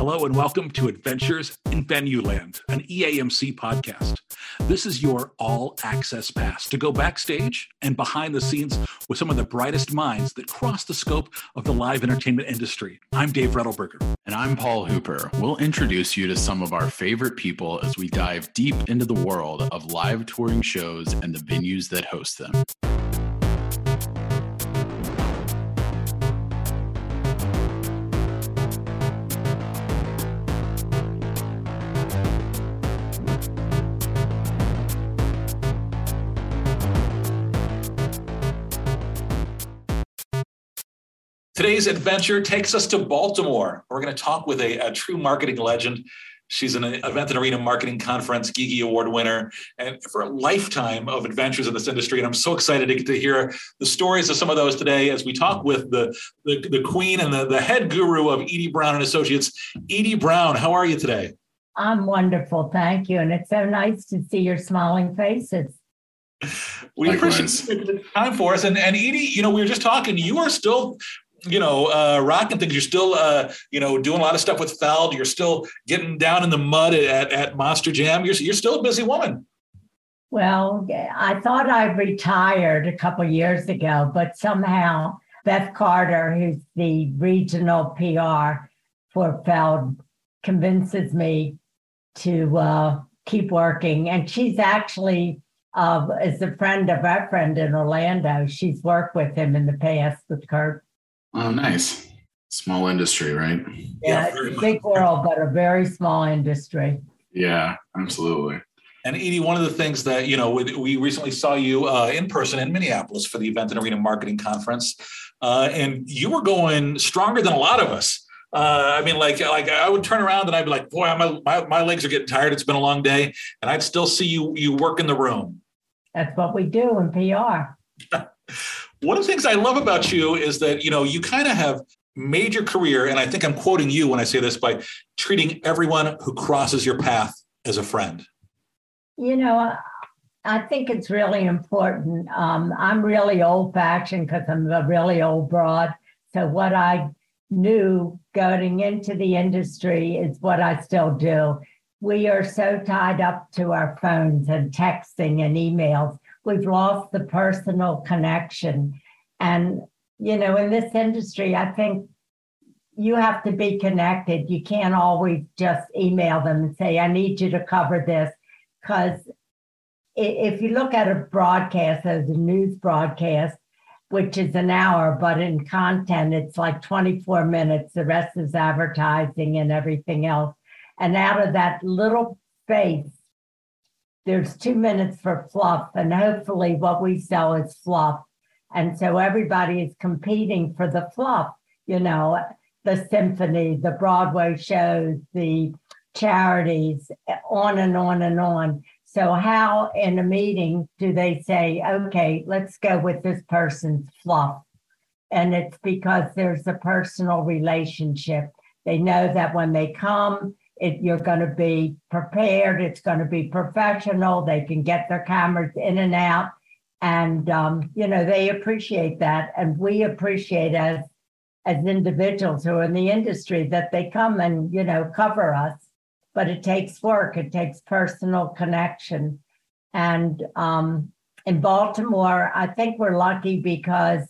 Hello and welcome to Adventures in Venue Land, an EAMC podcast. This is your all access pass to go backstage and behind the scenes with some of the brightest minds that cross the scope of the live entertainment industry. I'm Dave Rettelberger. And I'm Paul Hooper. We'll introduce you to some of our favorite people as we dive deep into the world of live touring shows and the venues that host them. Today's adventure takes us to Baltimore. We're going to talk with a, a true marketing legend. She's an event and arena marketing conference Gigi Award winner, and for a lifetime of adventures in this industry. And I'm so excited to get to hear the stories of some of those today as we talk with the the, the queen and the, the head guru of Edie Brown and Associates. Edie Brown, how are you today? I'm wonderful, thank you, and it's so nice to see your smiling faces. We Likewise. appreciate the time for us. And, and Edie, you know, we were just talking, you are still you know, uh, rocking things. You're still, uh, you know, doing a lot of stuff with Feld. You're still getting down in the mud at, at Monster Jam. You're, you're still a busy woman. Well, I thought I retired a couple years ago, but somehow Beth Carter, who's the regional PR for Feld, convinces me to uh, keep working. And she's actually uh, is a friend of our friend in Orlando. She's worked with him in the past with Kurt. Oh, nice. Small industry, right? Yeah, it's a big world, but a very small industry. Yeah, absolutely. And Edie, one of the things that you know, we, recently saw you uh, in person in Minneapolis for the Event and Arena Marketing Conference, uh, and you were going stronger than a lot of us. Uh, I mean, like, like I would turn around and I'd be like, "Boy, my, my my legs are getting tired. It's been a long day," and I'd still see you you work in the room. That's what we do in PR. One of the things I love about you is that, you know, you kind of have made your career, and I think I'm quoting you when I say this by treating everyone who crosses your path as a friend. You know, I think it's really important. Um, I'm really old fashioned because I'm a really old broad. So, what I knew going into the industry is what I still do. We are so tied up to our phones and texting and emails we've lost the personal connection. And, you know, in this industry, I think you have to be connected. You can't always just email them and say, I need you to cover this. Because if you look at a broadcast as a news broadcast, which is an hour, but in content, it's like 24 minutes. The rest is advertising and everything else. And out of that little space, there's two minutes for fluff, and hopefully what we sell is fluff. And so everybody is competing for the fluff, you know, the symphony, the Broadway shows, the charities, on and on and on. So, how in a meeting do they say, okay, let's go with this person's fluff? And it's because there's a personal relationship. They know that when they come, it, you're going to be prepared. It's going to be professional. They can get their cameras in and out. And, um, you know, they appreciate that. And we appreciate as, as individuals who are in the industry that they come and, you know, cover us. But it takes work, it takes personal connection. And um, in Baltimore, I think we're lucky because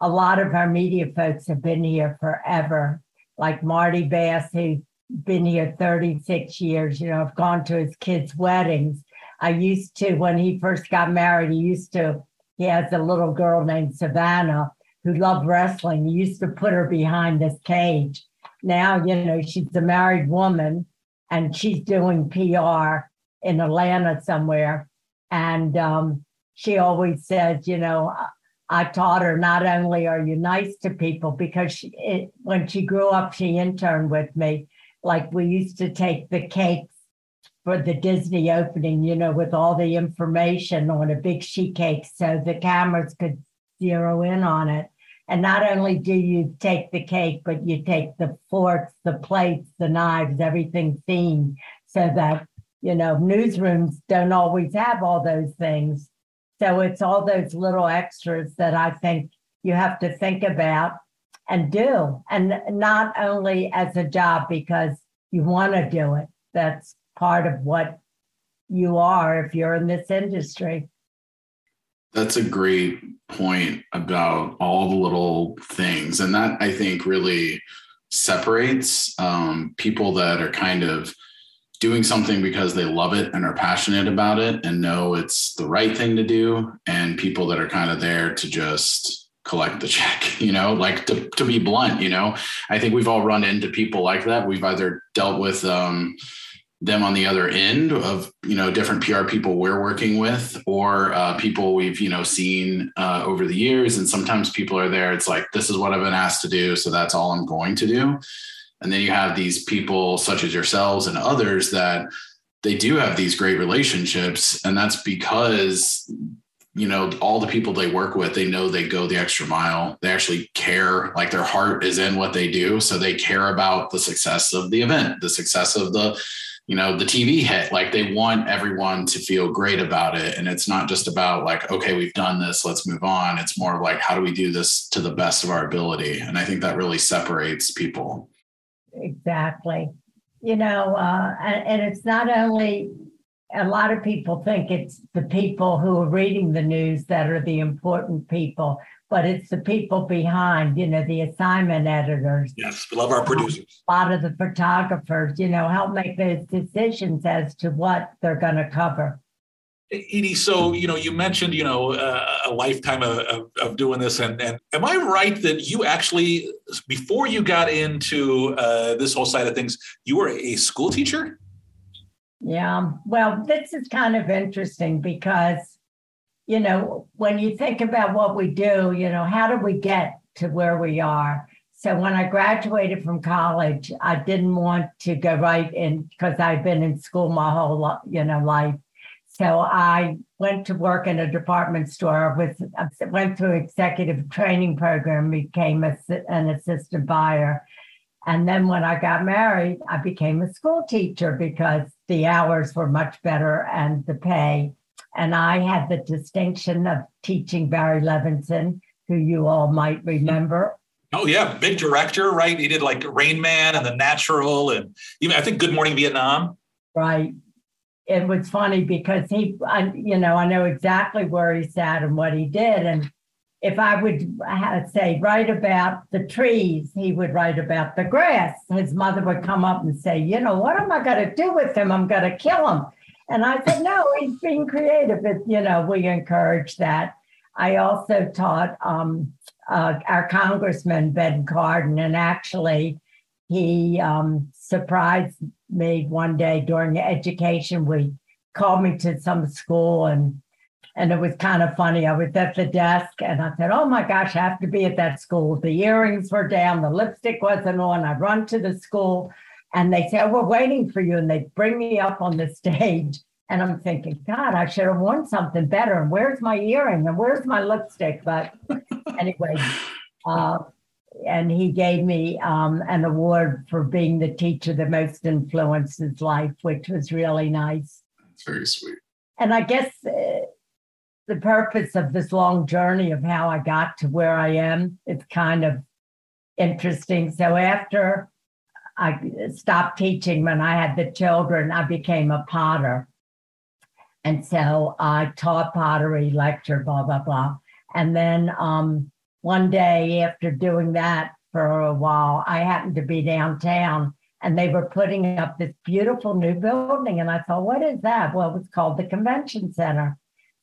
a lot of our media folks have been here forever, like Marty Bass, who been here 36 years. You know, I've gone to his kids' weddings. I used to, when he first got married, he used to, he has a little girl named Savannah who loved wrestling. He used to put her behind this cage. Now, you know, she's a married woman and she's doing PR in Atlanta somewhere. And um, she always says, you know, I taught her not only are you nice to people, because she, it, when she grew up, she interned with me like we used to take the cakes for the Disney opening, you know, with all the information on a big sheet cake so the cameras could zero in on it. And not only do you take the cake, but you take the forks, the plates, the knives, everything themed so that, you know, newsrooms don't always have all those things. So it's all those little extras that I think you have to think about and do. And not only as a job, because you want to do it. That's part of what you are if you're in this industry. That's a great point about all the little things. And that I think really separates um, people that are kind of doing something because they love it and are passionate about it and know it's the right thing to do, and people that are kind of there to just collect the check, you know, like to, to be blunt, you know, I think we've all run into people like that. We've either dealt with, um, them on the other end of you know different PR people we're working with or uh, people we've you know seen uh, over the years. And sometimes people are there it's like this is what I've been asked to do so that's all I'm going to do. And then you have these people such as yourselves and others that they do have these great relationships and that's because you know all the people they work with they know they go the extra mile. They actually care like their heart is in what they do. So they care about the success of the event the success of the you know the tv hit. Like they want everyone to feel great about it. And it's not just about like okay we've done this let's move on. It's more like how do we do this to the best of our ability? And i think that really separates people. Exactly. You know uh, and, and it's not only a lot of people think it's the people who are reading the news that are the important people but it's the people behind, you know, the assignment editors. Yes, we love our producers. A lot of the photographers, you know, help make those decisions as to what they're going to cover. Edie, so you know, you mentioned you know uh, a lifetime of, of, of, doing this, and and am I right that you actually before you got into uh, this whole side of things, you were a school teacher? Yeah, well, this is kind of interesting because you know, when you think about what we do, you know, how did we get to where we are? So when I graduated from college, I didn't want to go right in because I've been in school my whole you know life. So I went to work in a department store with went through executive training program, became a, an assistant buyer. And then when I got married, I became a school teacher because the hours were much better and the pay. And I had the distinction of teaching Barry Levinson, who you all might remember. Oh yeah, big director, right? He did like Rain Man and The Natural, and even I think Good Morning Vietnam. Right. It was funny because he, I, you know, I know exactly where he sat and what he did, and if I would say write about the trees, he would write about the grass. His mother would come up and say, you know, what am I going to do with him? I'm going to kill him. And I said, no, he's being creative. It, you know, we encourage that. I also taught um, uh, our congressman, Ben Cardin, and actually he um, surprised me one day during education week, called me to some school and and it was kind of funny. I was at the desk and I said, Oh my gosh, I have to be at that school. The earrings were down, the lipstick wasn't on. I run to the school and they say, oh, We're waiting for you. And they bring me up on the stage. And I'm thinking, God, I should have worn something better. And where's my earring? And where's my lipstick? But anyway, uh, and he gave me um, an award for being the teacher that most influenced his life, which was really nice. That's very sweet. And I guess the purpose of this long journey of how I got to where I am, it's kind of interesting. So after I stopped teaching when I had the children. I became a potter. And so I taught pottery, lecture, blah, blah, blah. And then um, one day after doing that for a while, I happened to be downtown and they were putting up this beautiful new building. And I thought, what is that? Well, it was called the Convention Center.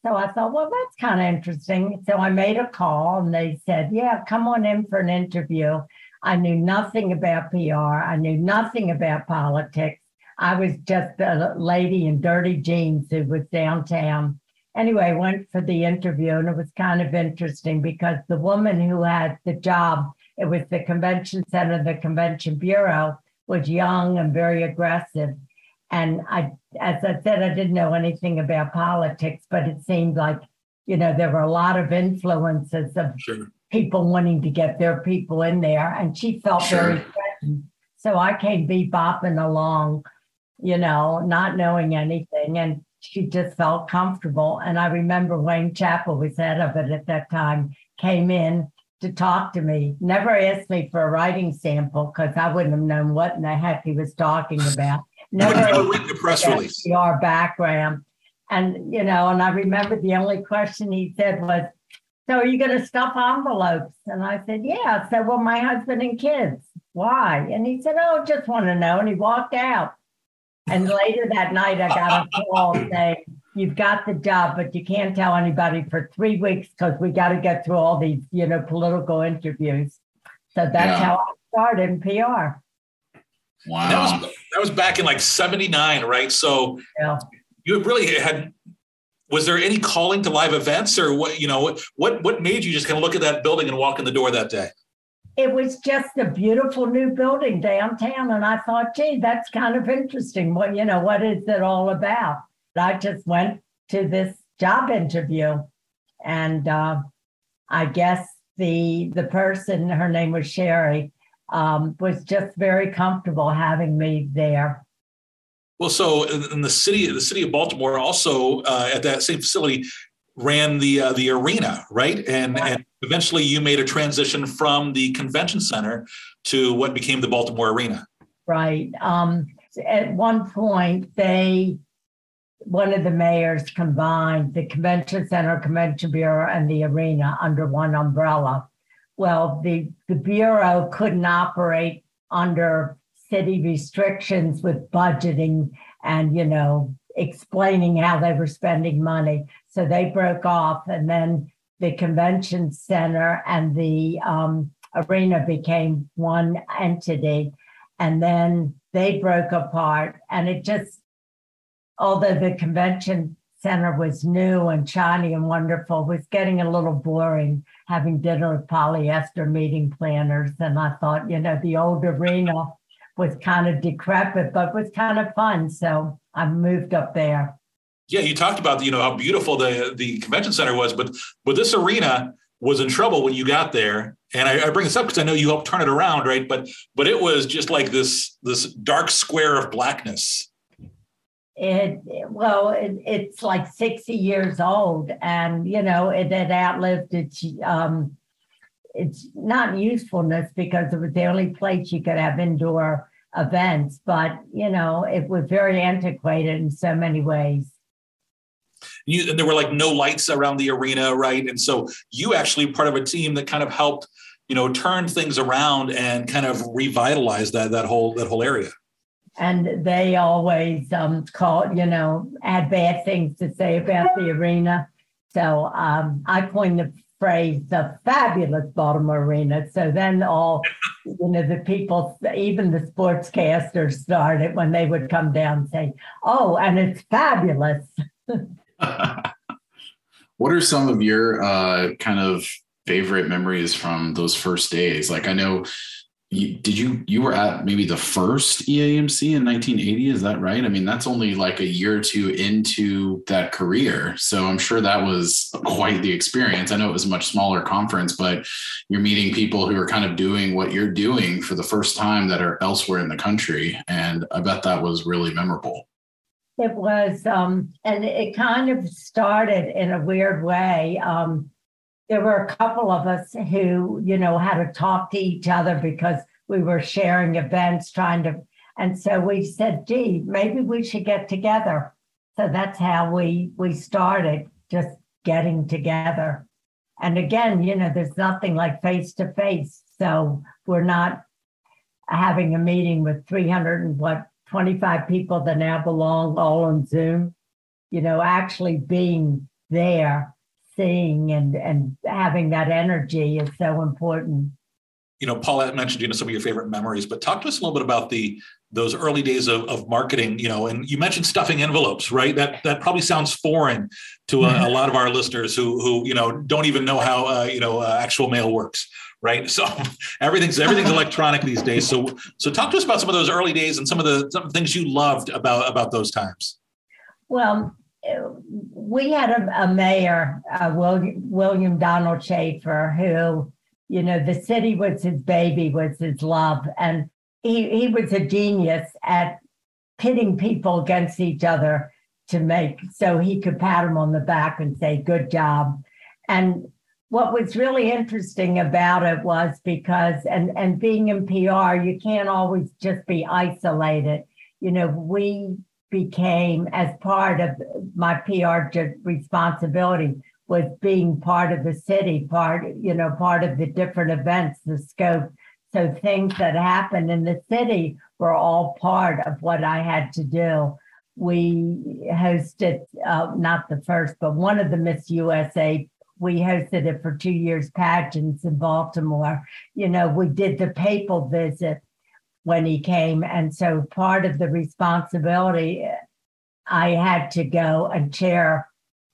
So I thought, well, that's kind of interesting. So I made a call and they said, yeah, come on in for an interview. I knew nothing about PR. I knew nothing about politics. I was just a lady in dirty jeans who was downtown. Anyway, went for the interview and it was kind of interesting because the woman who had the job, it was the convention center, the convention bureau, was young and very aggressive. And I, as I said, I didn't know anything about politics, but it seemed like, you know, there were a lot of influences of sure people wanting to get their people in there. And she felt sure. very threatened. So I came bopping along, you know, not knowing anything. And she just felt comfortable. And I remember Wayne Chappell was head of it at that time, came in to talk to me. Never asked me for a writing sample because I wouldn't have known what in the heck he was talking about. Never read the press release. Our background. And, you know, and I remember the only question he said was, So are you going to stuff envelopes? And I said, Yeah. I said, Well, my husband and kids. Why? And he said, Oh, just want to know. And he walked out. And later that night, I got a call saying, You've got the job, but you can't tell anybody for three weeks because we got to get through all these, you know, political interviews. So that's yeah. how I started in PR. Wow. That was, that was back in like 79, right? So yeah you really had was there any calling to live events or what you know what what made you just kind of look at that building and walk in the door that day it was just a beautiful new building downtown and i thought gee that's kind of interesting what you know what is it all about i just went to this job interview and uh, i guess the the person her name was sherry um, was just very comfortable having me there well, so in the city, the city of Baltimore also uh, at that same facility ran the uh, the arena, right? And yeah. and eventually you made a transition from the convention center to what became the Baltimore Arena. Right. Um, at one point, they one of the mayors combined the convention center, convention bureau, and the arena under one umbrella. Well, the the bureau couldn't operate under city restrictions with budgeting and, you know, explaining how they were spending money. So they broke off, and then the convention center and the um, arena became one entity. And then they broke apart, and it just, although the convention center was new and shiny and wonderful, was getting a little boring having dinner with polyester meeting planners. And I thought, you know, the old arena was kind of decrepit, but was kind of fun. So I moved up there. Yeah, you talked about you know how beautiful the the convention center was, but but this arena was in trouble when you got there. And I, I bring this up because I know you helped turn it around, right? But but it was just like this this dark square of blackness. It well, it, it's like sixty years old, and you know it had outlived its um, it's not usefulness because it was the only place you could have indoor events, but you know, it was very antiquated in so many ways. You, and there were like no lights around the arena, right? And so you actually part of a team that kind of helped, you know, turn things around and kind of revitalize that that whole that whole area. And they always um, called, you know, had bad things to say about the arena. So um, I coined the phrase the fabulous Baltimore Arena. So then all, you know, the people, even the sportscasters started when they would come down and say, oh, and it's fabulous. what are some of your uh, kind of favorite memories from those first days? Like I know you, did you you were at maybe the first EAMC in 1980 is that right? I mean that's only like a year or two into that career. So I'm sure that was quite the experience. I know it was a much smaller conference but you're meeting people who are kind of doing what you're doing for the first time that are elsewhere in the country and I bet that was really memorable. It was um and it kind of started in a weird way. Um there were a couple of us who, you know, had to talk to each other because we were sharing events, trying to, and so we said, gee, maybe we should get together. So that's how we we started, just getting together. And again, you know, there's nothing like face to face. So we're not having a meeting with 300 and what 25 people that now belong all on Zoom. You know, actually being there seeing and and having that energy is so important. You know paulette mentioned you know some of your favorite memories but talk to us a little bit about the those early days of, of marketing you know and you mentioned stuffing envelopes right? That that probably sounds foreign to a, a lot of our listeners who who you know don't even know how uh, you know uh, actual mail works right? So everything's everything's electronic these days. So so talk to us about some of those early days and some of the some of the things you loved about about those times. Well we had a, a mayor, uh, William, William Donald Schaefer, who, you know, the city was his baby, was his love. And he, he was a genius at pitting people against each other to make so he could pat him on the back and say, good job. And what was really interesting about it was because and and being in PR, you can't always just be isolated. You know, we became as part of my PR responsibility was being part of the city, part, you know, part of the different events, the scope. So things that happened in the city were all part of what I had to do. We hosted, uh, not the first, but one of the Miss USA. We hosted it for two years, pageants in Baltimore. You know, we did the papal visit when he came. And so part of the responsibility, I had to go and chair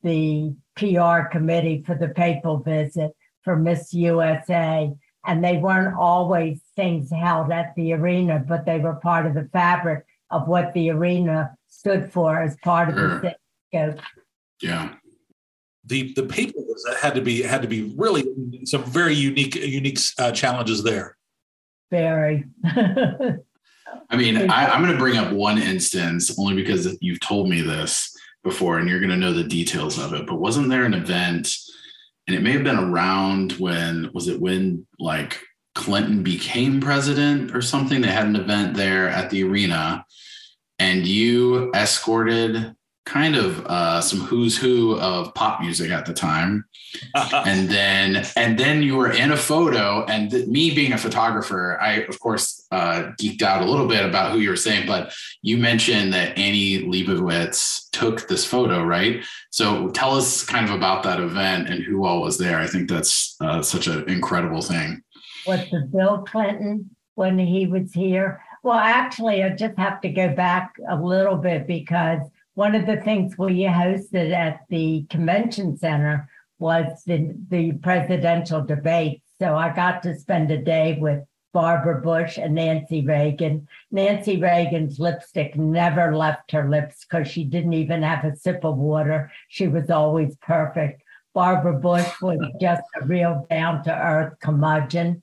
the PR committee for the papal visit for Miss USA. And they weren't always things held at the arena, but they were part of the fabric of what the arena stood for as part of sure. the scope. Yeah. The the papal visit had to be had to be really some very unique unique uh, challenges there. Very. I mean, I, I'm going to bring up one instance only because you've told me this before and you're going to know the details of it. But wasn't there an event, and it may have been around when, was it when like Clinton became president or something? They had an event there at the arena and you escorted kind of uh, some who's who of pop music at the time. And then and then you were in a photo and th- me being a photographer i of course uh, geeked out a little bit about who you were saying but you mentioned that annie leibovitz took this photo right? So tell us kind of about that event and who all was there. I think that's uh, such an incredible thing. Was the bill clinton when he was here? Well actually i just have to go back a little bit because one of the things we hosted at the convention center was the, the presidential debate. So I got to spend a day with Barbara Bush and Nancy Reagan. Nancy Reagan's lipstick never left her lips because she didn't even have a sip of water. She was always perfect. Barbara Bush was just a real down to earth curmudgeon.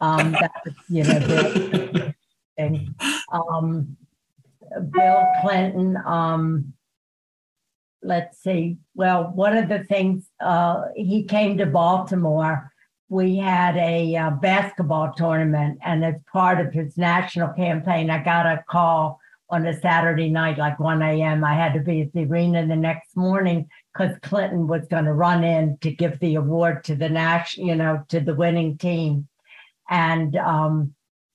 Um, that was, you know, the thing. Um, Bill Clinton. Um, let's see. Well, one of the things uh, he came to Baltimore. We had a uh, basketball tournament, and as part of his national campaign, I got a call on a Saturday night, like 1 a.m. I had to be at the arena the next morning because Clinton was going to run in to give the award to the national, you know, to the winning team. And um,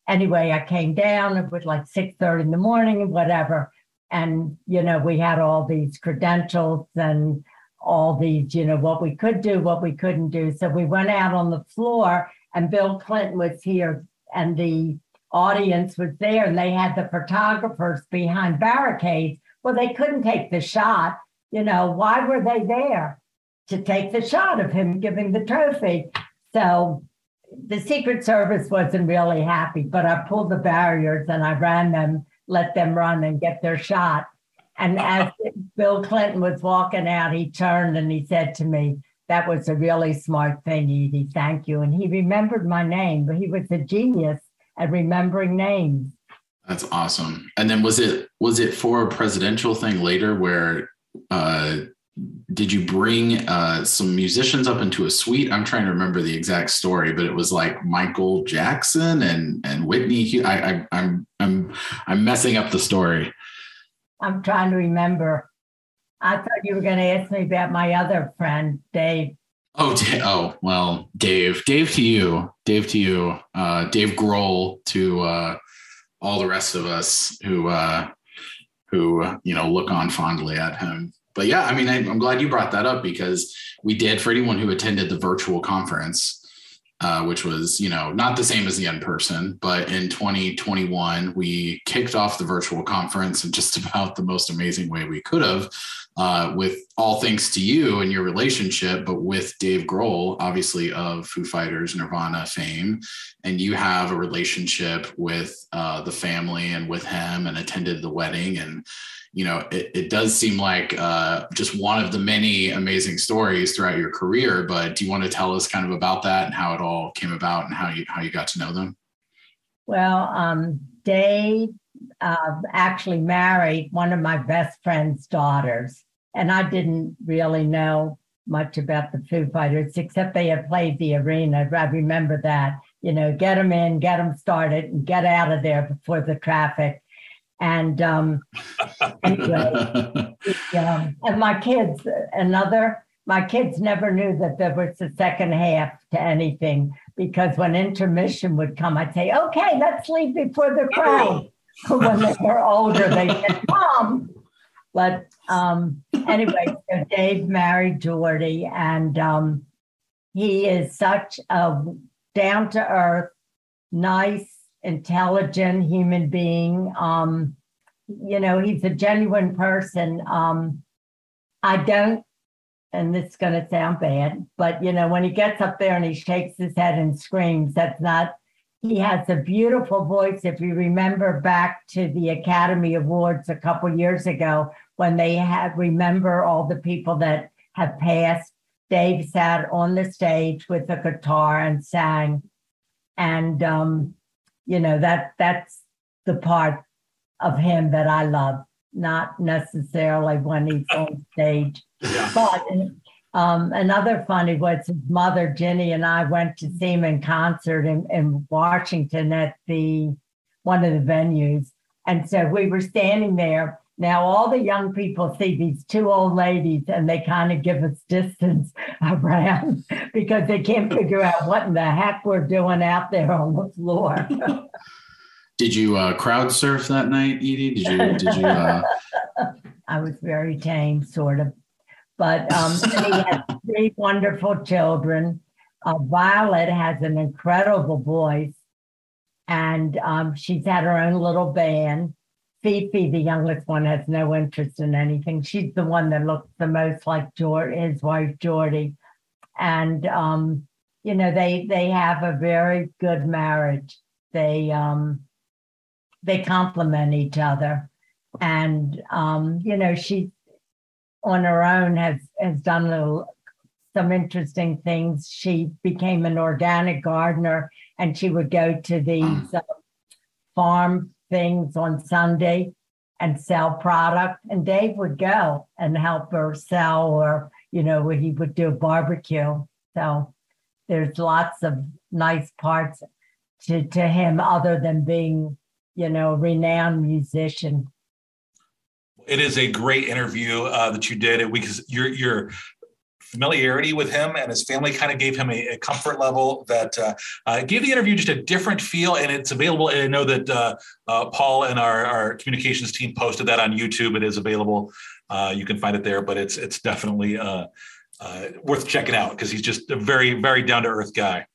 anyway, I came down. It was like six thirty in the morning and whatever. And you know, we had all these credentials and all these, you know, what we could do, what we couldn't do. So we went out on the floor, and Bill Clinton was here, and the audience was there, and they had the photographers behind barricades. Well, they couldn't take the shot. You know, why were they there? To take the shot of him giving the trophy. So the Secret Service wasn't really happy, but I pulled the barriers and I ran them, let them run and get their shot. And as Bill Clinton was walking out, he turned and he said to me, That was a really smart thing, Edie. Thank you. And he remembered my name, but he was a genius at remembering names. That's awesome. And then was it was it for a presidential thing later where uh did you bring uh, some musicians up into a suite? I'm trying to remember the exact story, but it was like Michael Jackson and and Whitney. I, I, I'm I'm I'm messing up the story. I'm trying to remember. I thought you were going to ask me about my other friend, Dave. Oh, oh, well, Dave, Dave to you, Dave to you, uh, Dave Grohl to uh, all the rest of us who uh, who you know look on fondly at him but yeah, I mean, I, am glad you brought that up because we did for anyone who attended the virtual conference. Uh, which was, you know, not the same as the in person, but in 2021, we kicked off the virtual conference in just about the most amazing way we could have, uh, with all thanks to you and your relationship, but with Dave Grohl, obviously of Foo Fighters, Nirvana fame. And you have a relationship with uh, the family and with him and attended the wedding. And, you know, it, it does seem like uh, just one of the many amazing stories throughout your career. But do you want to tell us kind of about that and how it all came about and how you how you got to know them? Well, um, Dave uh, actually married one of my best friend's daughters, and I didn't really know much about the Foo Fighters, except they had played the arena. I remember that. You know, get them in, get them started, and get out of there before the traffic. And um, anyway, um, and my kids, another, my kids never knew that there was a second half to anything because when intermission would come, I'd say, okay, let's leave before the crowd. when they were older, they said, Mom. But um, anyway, so Dave married Jordy, and um, he is such a down to earth, nice, intelligent human being. Um, you know, he's a genuine person. Um, I don't, and this is going to sound bad, but you know, when he gets up there and he shakes his head and screams, that's not. He has a beautiful voice. If you remember back to the Academy Awards a couple years ago, when they had remember all the people that have passed, Dave sat on the stage with a guitar and sang, and um, you know that that's the part of him that I love, not necessarily when he's on stage. Yeah. But um, another funny was his mother, Jenny, and I went to see him in concert in, in Washington at the one of the venues. And so we were standing there. Now all the young people see these two old ladies and they kind of give us distance around because they can't figure out what in the heck we're doing out there on the floor. Did you uh, crowd surf that night, Edie? Did you? Did you? Uh... I was very tame, sort of, but um, he has three wonderful children. Uh, Violet has an incredible voice, and um, she's had her own little band. Fifi, the youngest one, has no interest in anything. She's the one that looks the most like George, his wife Jordy, and um, you know they they have a very good marriage. They um, they complement each other. And um, you know, she on her own has has done little, some interesting things. She became an organic gardener, and she would go to these uh, farm things on Sunday and sell product. And Dave would go and help her sell, or you know, he would do barbecue. So there's lots of nice parts to, to him other than being you know, renowned musician. It is a great interview uh, that you did We your your familiarity with him and his family kind of gave him a, a comfort level that uh, uh, gave the interview just a different feel. And it's available. And I know that uh, uh, Paul and our, our communications team posted that on YouTube. It is available. Uh, you can find it there, but it's it's definitely worth checking out because he's just a very very down to earth guy.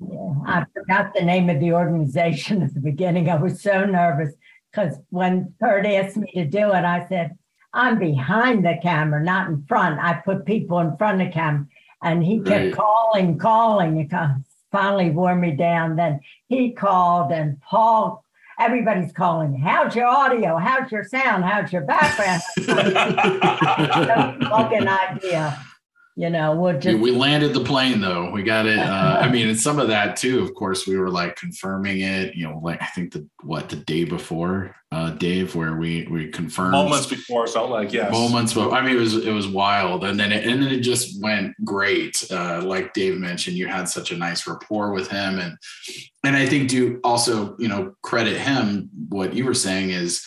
Yeah, I forgot the name of the organization at the beginning. I was so nervous because when Kurt asked me to do it, I said, I'm behind the camera, not in front. I put people in front of the camera. And he kept right. calling, calling. It finally wore me down. Then he called, and Paul, everybody's calling, How's your audio? How's your sound? How's your background? fucking idea you know we'll just we landed the plane though. We got it uh, i mean it's some of that too of course we were like confirming it you know like i think the what the day before uh dave where we we confirmed moments before felt like yes. Moments but i mean it was it was wild and then it and then it just went great uh like dave mentioned you had such a nice rapport with him and and i think to also you know credit him what you were saying is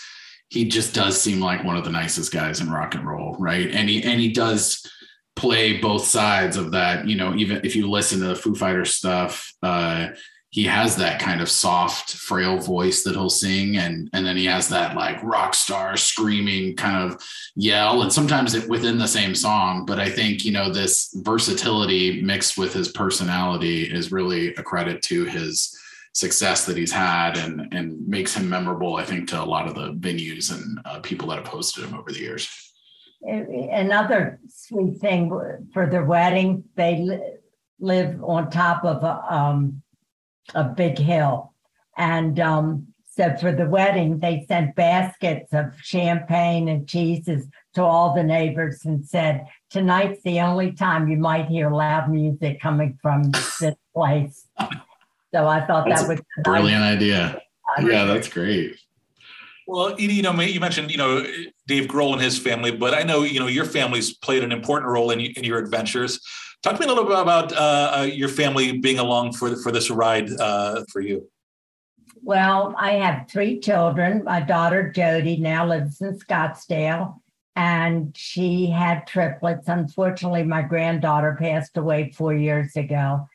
he just does seem like one of the nicest guys in rock and roll right? And he and he does play both sides of that. You know, even if you listen to the Foo Fighter stuff, uh, he has that kind of soft, frail voice that he'll sing, and and then he has that like rock star screaming kind of yell, and sometimes it within the same song. But I think you know this versatility mixed with his personality is really a credit to his success that he's had and and makes him memorable. I think to a lot of the venues and uh, people that have hosted him over the years another sweet thing for their wedding, they li- live on top of a, um, a big hill. And um, so for the wedding, they sent baskets of champagne and cheeses to all the neighbors and said, Tonight's the only time you might hear loud music coming from this place. So I thought that's that was a brilliant nice idea. Yeah, that's great. Well, you know, you mentioned, you know, Dave Grohl and his family, but I know, you know, your family's played an important role in, in your adventures. Talk to me a little bit about uh, uh your family being along for for this ride uh, for you. Well, I have three children. My daughter Jody now lives in Scottsdale, and she had triplets. Unfortunately, my granddaughter passed away four years ago,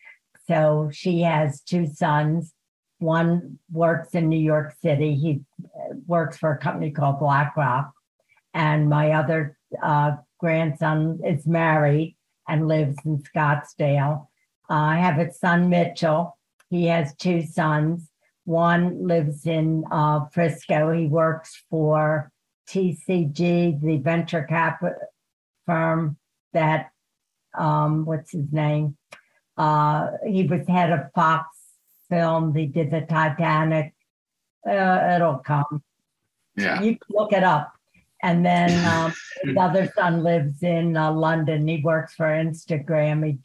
so she has two sons. One works in New York City. He uh, works for a company called BlackRock, and my other uh, grandson is married and lives in Scottsdale. Uh, I have a son, Mitchell. He has two sons. One lives in uh, Frisco. He works for TCG, the venture capital firm that, um, what's his name? Uh, he was head of Fox Films. He did the Titanic. Uh, it'll come. Yeah. You can look it up. And then um, his other son lives in uh, London. He works for Instagram. He,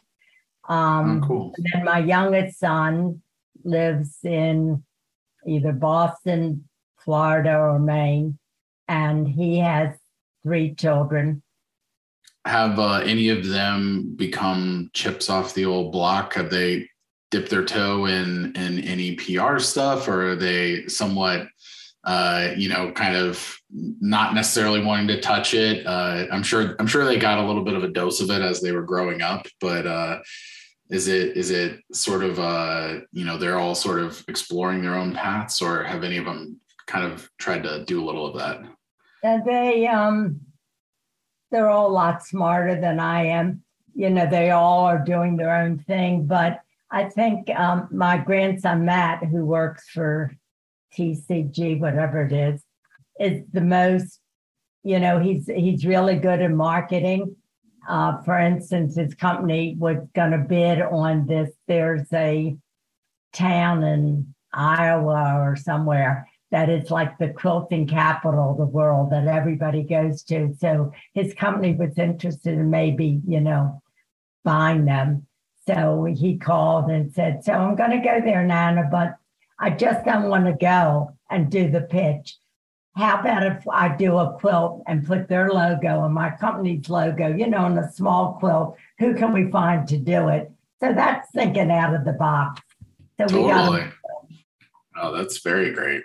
um, oh, cool. And then my youngest son lives in either Boston, Florida, or Maine, and he has three children. Have uh, any of them become chips off the old block? Have they dipped their toe in in any PR stuff, or are they somewhat uh, you know, kind of not necessarily wanting to touch it. Uh, I'm sure I'm sure they got a little bit of a dose of it as they were growing up, but uh, is it is it sort of uh, you know they're all sort of exploring their own paths, or have any of them kind of tried to do a little of that? And they um, they're all a lot smarter than I am. You know, they all are doing their own thing, but I think um, my grandson Matt, who works for TCG, whatever it is, is the most, you know, he's he's really good at marketing. Uh, for instance, his company was going to bid on this. There's a town in Iowa or somewhere that is like the quilting capital of the world that everybody goes to. So his company was interested in maybe, you know, buying them. So he called and said, So I'm going to go there, Nana, but I just don't want to go and do the pitch. How about if I do a quilt and put their logo and my company's logo, you know, on a small quilt? Who can we find to do it? So that's thinking out of the box. So totally. we got. Oh, that's very great.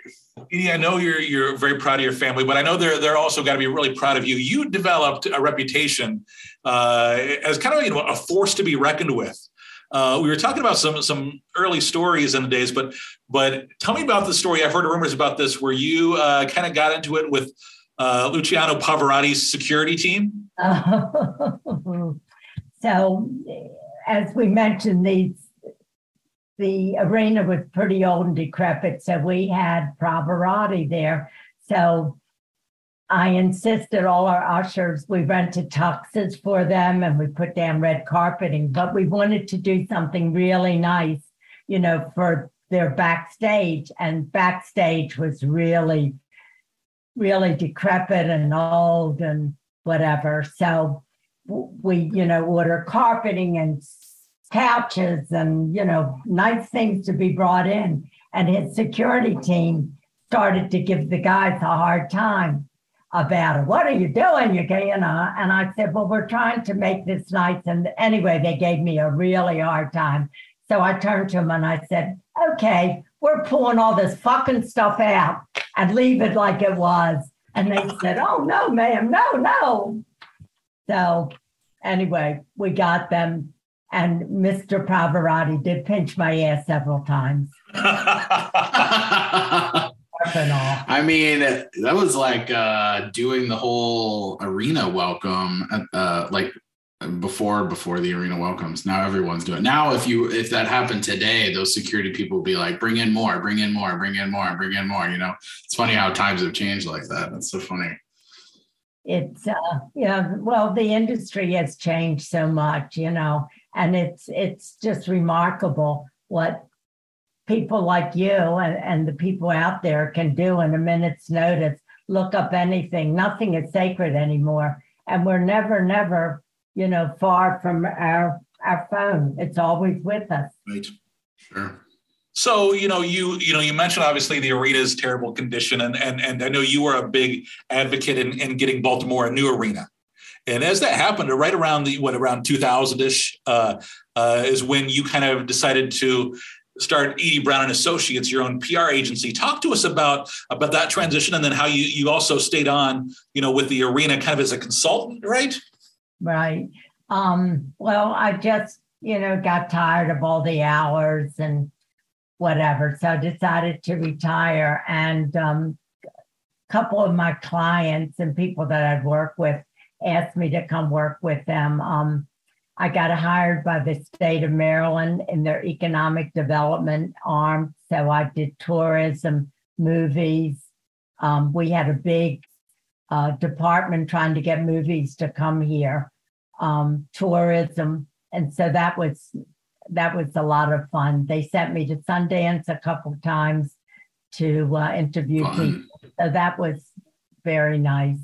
Yeah, I know you're you're very proud of your family, but I know they're they're also got to be really proud of you. You developed a reputation uh, as kind of you know a force to be reckoned with. Uh, we were talking about some some early stories in the days, but but tell me about the story. I've heard rumors about this where you uh, kind of got into it with uh, Luciano Pavarotti's security team. so, as we mentioned, these the arena was pretty old and decrepit, so we had Pavarotti there. So I insisted all our ushers, we rented tuxes for them and we put down red carpeting, but we wanted to do something really nice, you know, for their backstage. And backstage was really, really decrepit and old and whatever. So we, you know, order carpeting and couches and, you know, nice things to be brought in. And his security team started to give the guys a hard time about it. What are you doing? You uh, and I said, well, we're trying to make this nice. And anyway, they gave me a really hard time. So I turned to them and I said, okay, we're pulling all this fucking stuff out and leave it like it was. And they said, oh, no, ma'am, no, no. So anyway, we got them. And Mr. Pavarotti did pinch my ass several times. I mean, that was like uh, doing the whole arena welcome, uh, like before before the arena welcomes. Now everyone's doing. It. Now, if you if that happened today, those security people would be like, "Bring in more, bring in more, bring in more, bring in more." You know, it's funny how times have changed like that. That's so funny. It's uh, yeah. Well, the industry has changed so much, you know, and it's it's just remarkable what people like you and, and the people out there can do in a minute's notice look up anything. Nothing is sacred anymore. And we're never never you know far from our our phone. It's always with us. Right. Sure. So you know, you you know, you mentioned obviously the arena's terrible condition, and and and I know you were a big advocate in, in getting Baltimore a new arena. And as that happened, right around the what around 2000 ish uh, uh, is when you kind of decided to start Edie Brown and Associates, your own PR agency. Talk to us about about that transition, and then how you you also stayed on, you know, with the arena kind of as a consultant, right? Right. Um, well, I just you know got tired of all the hours and whatever, so I decided to retire. And um, a couple of my clients and people that I'd worked with asked me to come work with them. Um, I got hired by the state of Maryland in their economic development arm. So I did tourism, movies. Um, we had a big uh, department trying to get movies to come here, um, tourism, and so that was that was a lot of fun. They sent me to Sundance a couple times to uh, interview fun. people, so that was very nice.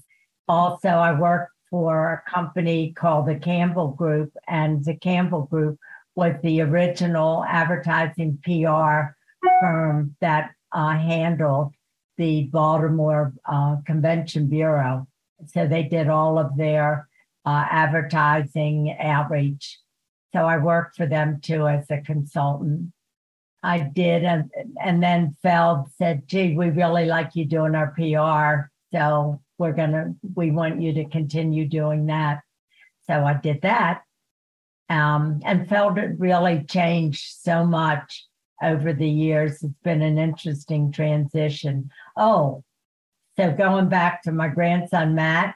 Also, I worked for a company called the Campbell Group, and the Campbell Group was the original advertising PR firm that uh, handled the Baltimore uh, Convention Bureau. So they did all of their uh, advertising outreach. So I worked for them too as a consultant. I did, and, and then Feld said, gee, we really like you doing our PR. So we're going to, we want you to continue doing that. So I did that um, and felt it really changed so much over the years. It's been an interesting transition. Oh, so going back to my grandson, Matt,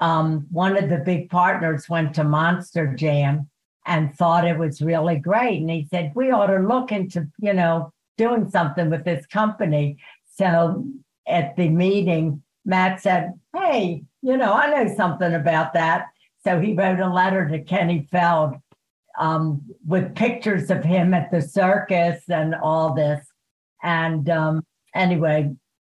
um, one of the big partners went to Monster Jam and thought it was really great. And he said, we ought to look into, you know, doing something with this company. So at the meeting, Matt said, Hey, you know, I know something about that. So he wrote a letter to Kenny Feld um, with pictures of him at the circus and all this. And um, anyway,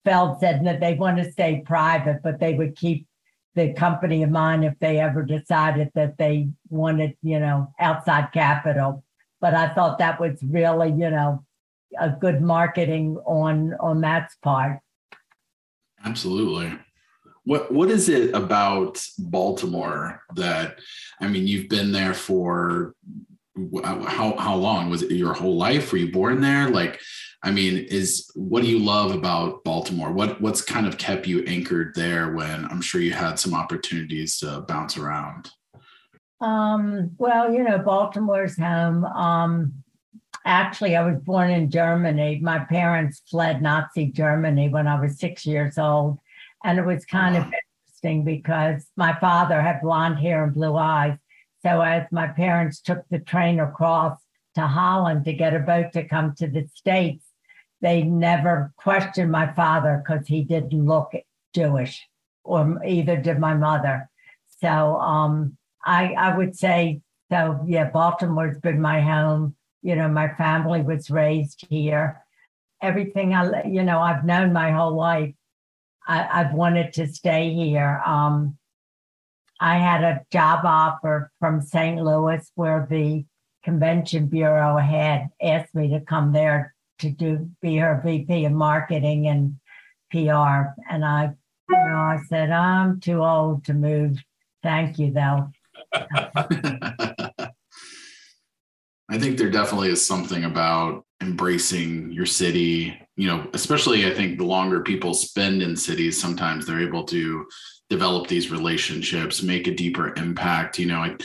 Feld said that they want to stay private, but they would keep the company in mind if they ever decided that they wanted, you know, outside capital. But I thought that was really, you know, a good marketing on on Matt's part. Absolutely. What what is it about Baltimore that I mean you've been there for how how long? Was it your whole life? Were you born there? Like I mean is what do you love about Baltimore? What what's kind of kept you anchored there when I'm sure you had some opportunities to bounce around? Um well you know Baltimore's home. Um actually, I was born in Germany. My parents fled Nazi Germany when I was six years old. And it was kind wow. of interesting because my father had blonde hair and blue eyes. So as my parents took the train across to Holland to get a boat to come to the States, they never questioned my father because he didn't look Jewish, or either did my mother. So um, I, I would say, so yeah, Baltimore's been my home you know, my family was raised here. Everything I, you know, I've known my whole life. I, have wanted to stay here. Um, I had a job offer from St. Louis where the convention bureau had asked me to come there to do be her VP of marketing and PR. And I, you know, I said, I'm too old to move. Thank you though. I think there definitely is something about embracing your city. You know, especially I think the longer people spend in cities, sometimes they're able to develop these relationships, make a deeper impact. You know, I,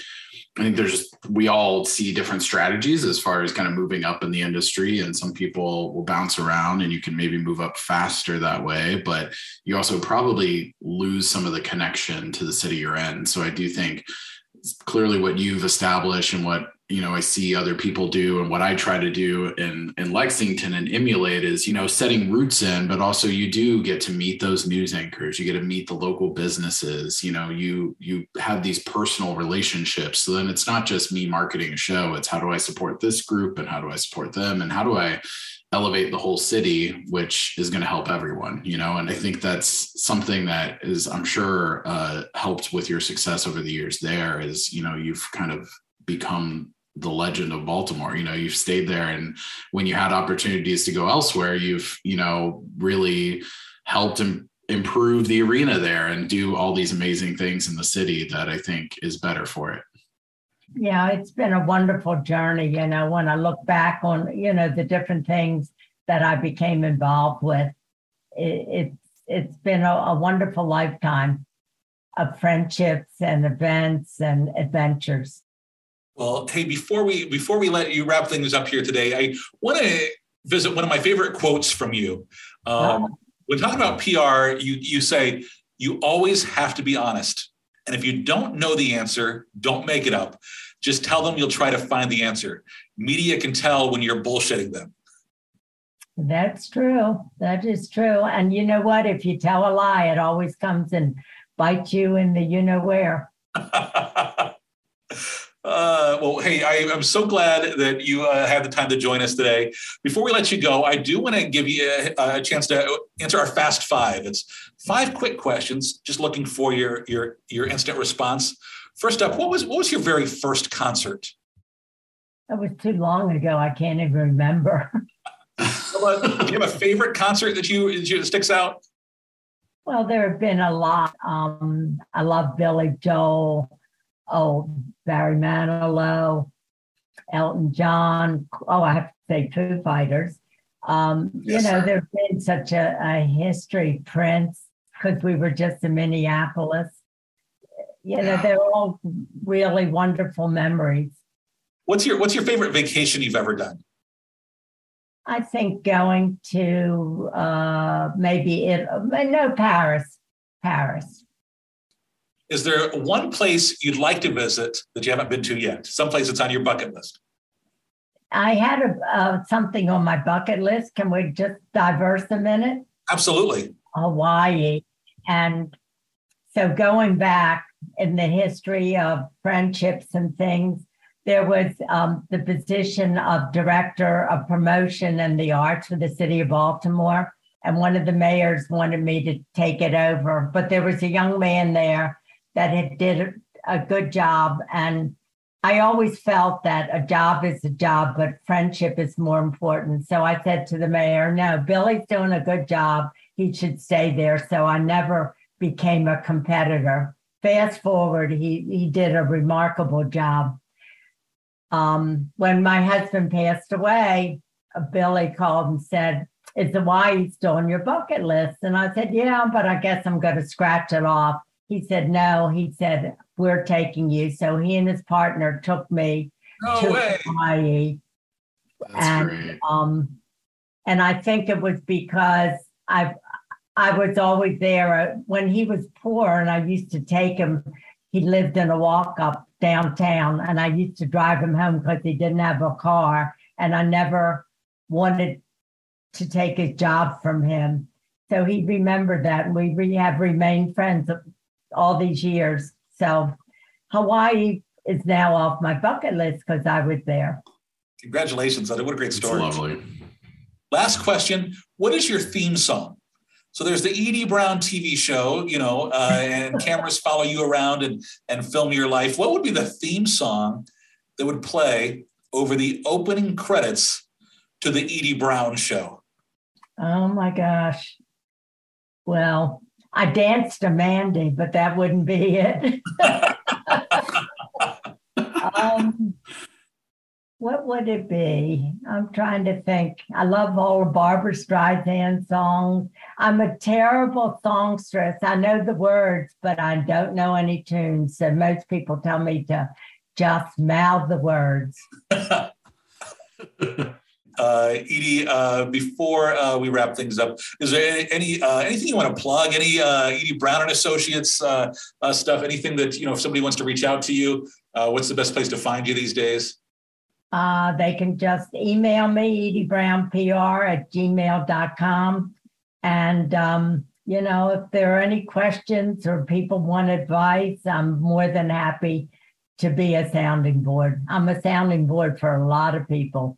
I think there's we all see different strategies as far as kind of moving up in the industry, and some people will bounce around, and you can maybe move up faster that way. But you also probably lose some of the connection to the city you're in. So I do think clearly what you've established and what you know I see other people do and what I try to do in in Lexington and emulate is you know setting roots in but also you do get to meet those news anchors. You get to meet the local businesses. You know you you have these personal relationships. So then it's not just me marketing a show. It's how do I support this group and how do I support them? And how do I elevate the whole city which is going to help everyone you know? And i think that's something that is i'm sure uh, helped with your success over the years there is you know you've kind of become the legend of Baltimore. You know, you've stayed there, and when you had opportunities to go elsewhere, you've you know really helped Im- improve the arena there and do all these amazing things in the city that I think is better for it. Yeah, it's been a wonderful journey. You know, when I look back on you know the different things that I became involved with, it, it's it's been a, a wonderful lifetime of friendships and events and adventures. Well, hey, before we before we let you wrap things up here today, I want to visit one of my favorite quotes from you. Um, oh. When talking about PR, you you say you always have to be honest, and if you don't know the answer, don't make it up. Just tell them you'll try to find the answer. Media can tell when you're bullshitting them. That's true. That is true. And you know what? If you tell a lie, it always comes and bites you in the you know where. Uh, well, hey, I, am so glad that you uh, had the time to join us today. Before we let you go, I do want to give you a, a, chance to answer our fast five. It's five quick questions, just looking for your your your instant response. First up, what was what was your very first concert? That was too long ago. I can't even remember. do you have a favorite concert that you that sticks out? Well, there have been a lot. Um, I love Billy Joel oh, Barry Manilow, Elton John. Oh, I have to say Foo Fighters. Um, yes, you know, sir. there's been such a, a history, Prince, because we were just in Minneapolis. You know, they're all really wonderful memories. What's your What's your favorite vacation you've ever done? I think going to uh, maybe it. No, Paris. Paris. Is there one place you'd like to visit that you haven't been to yet? Some place that's on your bucket list? I had a, uh, something on my bucket list. Can we just diverse a minute? Absolutely. Hawaii. And so going back in the history of friendships and things, there was um, the position of director of promotion and the arts for the city of Baltimore. And one of the mayors wanted me to take it over. But there was a young man there that it did a good job. And I always felt that a job is a job, but friendship is more important. So I said to the mayor, no, Billy's doing a good job. He should stay there. So I never became a competitor. Fast forward, he, he did a remarkable job. Um, when my husband passed away, Billy called and said, Is the why still on your bucket list? And I said, Yeah, but I guess I'm going to scratch it off. He said, no. He said, we're taking you. So he and his partner took me no to way. Hawaii. That's and great. um and I think it was because I I was always there when he was poor and I used to take him. He lived in a walk up downtown and I used to drive him home because he didn't have a car and I never wanted to take his job from him. So he remembered that and we re- have remained friends all these years. So Hawaii is now off my bucket list because I was there. Congratulations, What a great story. That's lovely. Last question. What is your theme song? So there's the Edie Brown TV show, you know, uh, and cameras follow you around and, and film your life. What would be the theme song that would play over the opening credits to the Edie Brown show? Oh my gosh. Well, I danced a Mandy, but that wouldn't be it. um, what would it be? I'm trying to think. I love all Barbra Streisand songs. I'm a terrible songstress. I know the words, but I don't know any tunes. So most people tell me to just mouth the words. uh, Edie, uh, before uh, we wrap things up, is there any uh, anything you want to plug? Any uh, Edie Brown and Associates uh, stuff? Anything that you know, if somebody wants to reach out to you, what's the best place to find you these days? they can just email me, Edie Brown PR at gmail.com. And, um, you know, if there are any questions or people want advice, I'm more than happy to be a sounding board. I'm a sounding board for a lot of people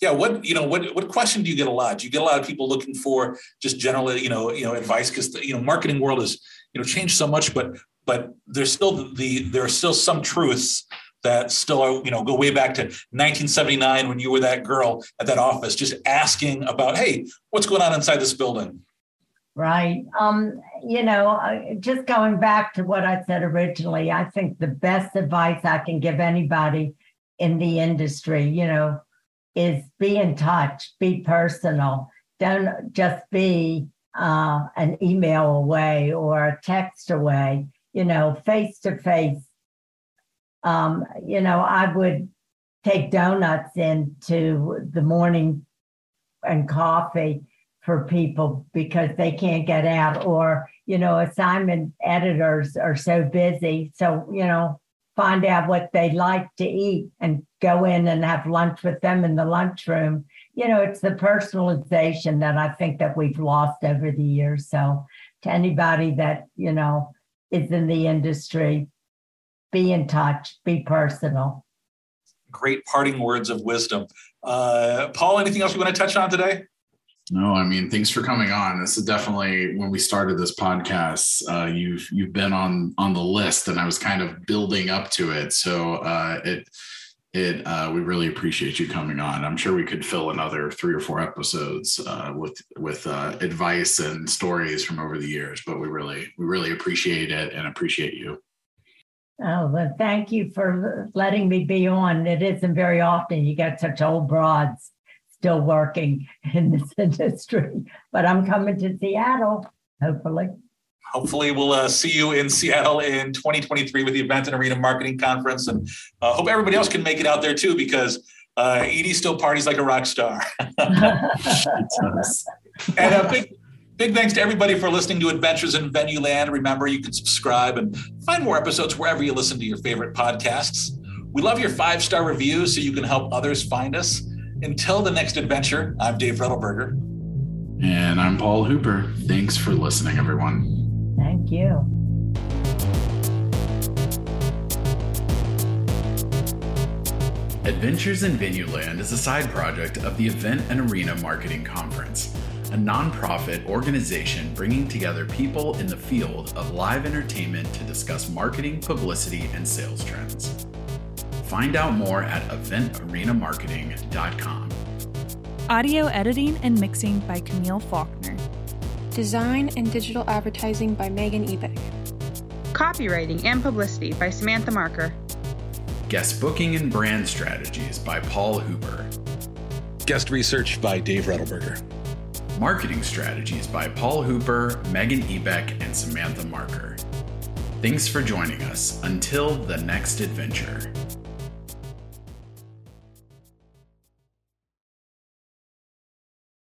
yeah what you know what what question do you get a lot? Do you get a lot of people looking for just generally you know you know advice? Because you know marketing world has you know changed so much but but there's still the there are still some truths that still are, you know go way back to 1979 when you were that girl at that office just asking about hey what's going on inside this building? Right. Um you know just going back to what i said originally i think the best advice i can give anybody in the industry you know is be in touch be personal. Don't just be uh, an email away or a text away you know face to face you know, I would take donuts into the morning and coffee for people because they can't get out or you know assignment editors are so busy. So you know find out what they like to eat and go in and have lunch with them in the lunchroom you know it's the personalization that i think that we've lost over the years so to anybody that you know is in the industry be in touch, be personal. Great parting words of wisdom. Uh, Paul, anything else you want to touch on today? No, I mean, thanks for coming on. This is definitely when we started this podcast. Uh, you've you've been on on the list, and I was kind of building up to it. So uh, it it uh, we really appreciate you coming on. I'm sure we could fill another three or four episodes uh, with with uh, advice and stories from over the years. But we really we really appreciate it and appreciate you. Oh, well, thank you for letting me be on. It isn't very often you get such old broads still working in this industry, but I'm coming to Seattle, hopefully. Hopefully, we'll uh, see you in Seattle in 2023 with the Event and Arena Marketing Conference. And uh, hope everybody else can make it out there too, because uh, Edie still parties like a rock star. and a big Big thanks to everybody for listening to Adventures in Venue Land. Remember, you can subscribe and find more episodes wherever you listen to your favorite podcasts. We love your five star reviews so you can help others find us. Until the next adventure, I'm Dave Redelberger. And I'm Paul Hooper. Thanks for listening, everyone. Thank you. Adventures in Venue Land is a side project of the Event and Arena Marketing Conference a nonprofit organization bringing together people in the field of live entertainment to discuss marketing, publicity, and sales trends. Find out more at eventarenamarketing.com. Audio editing and mixing by Camille Faulkner. Design and digital advertising by Megan Ebeck. Copywriting and publicity by Samantha Marker. Guest booking and brand strategies by Paul Hooper. Guest research by Dave Redelberger. Marketing Strategies by Paul Hooper, Megan Ebeck, and Samantha Marker. Thanks for joining us. Until the next adventure.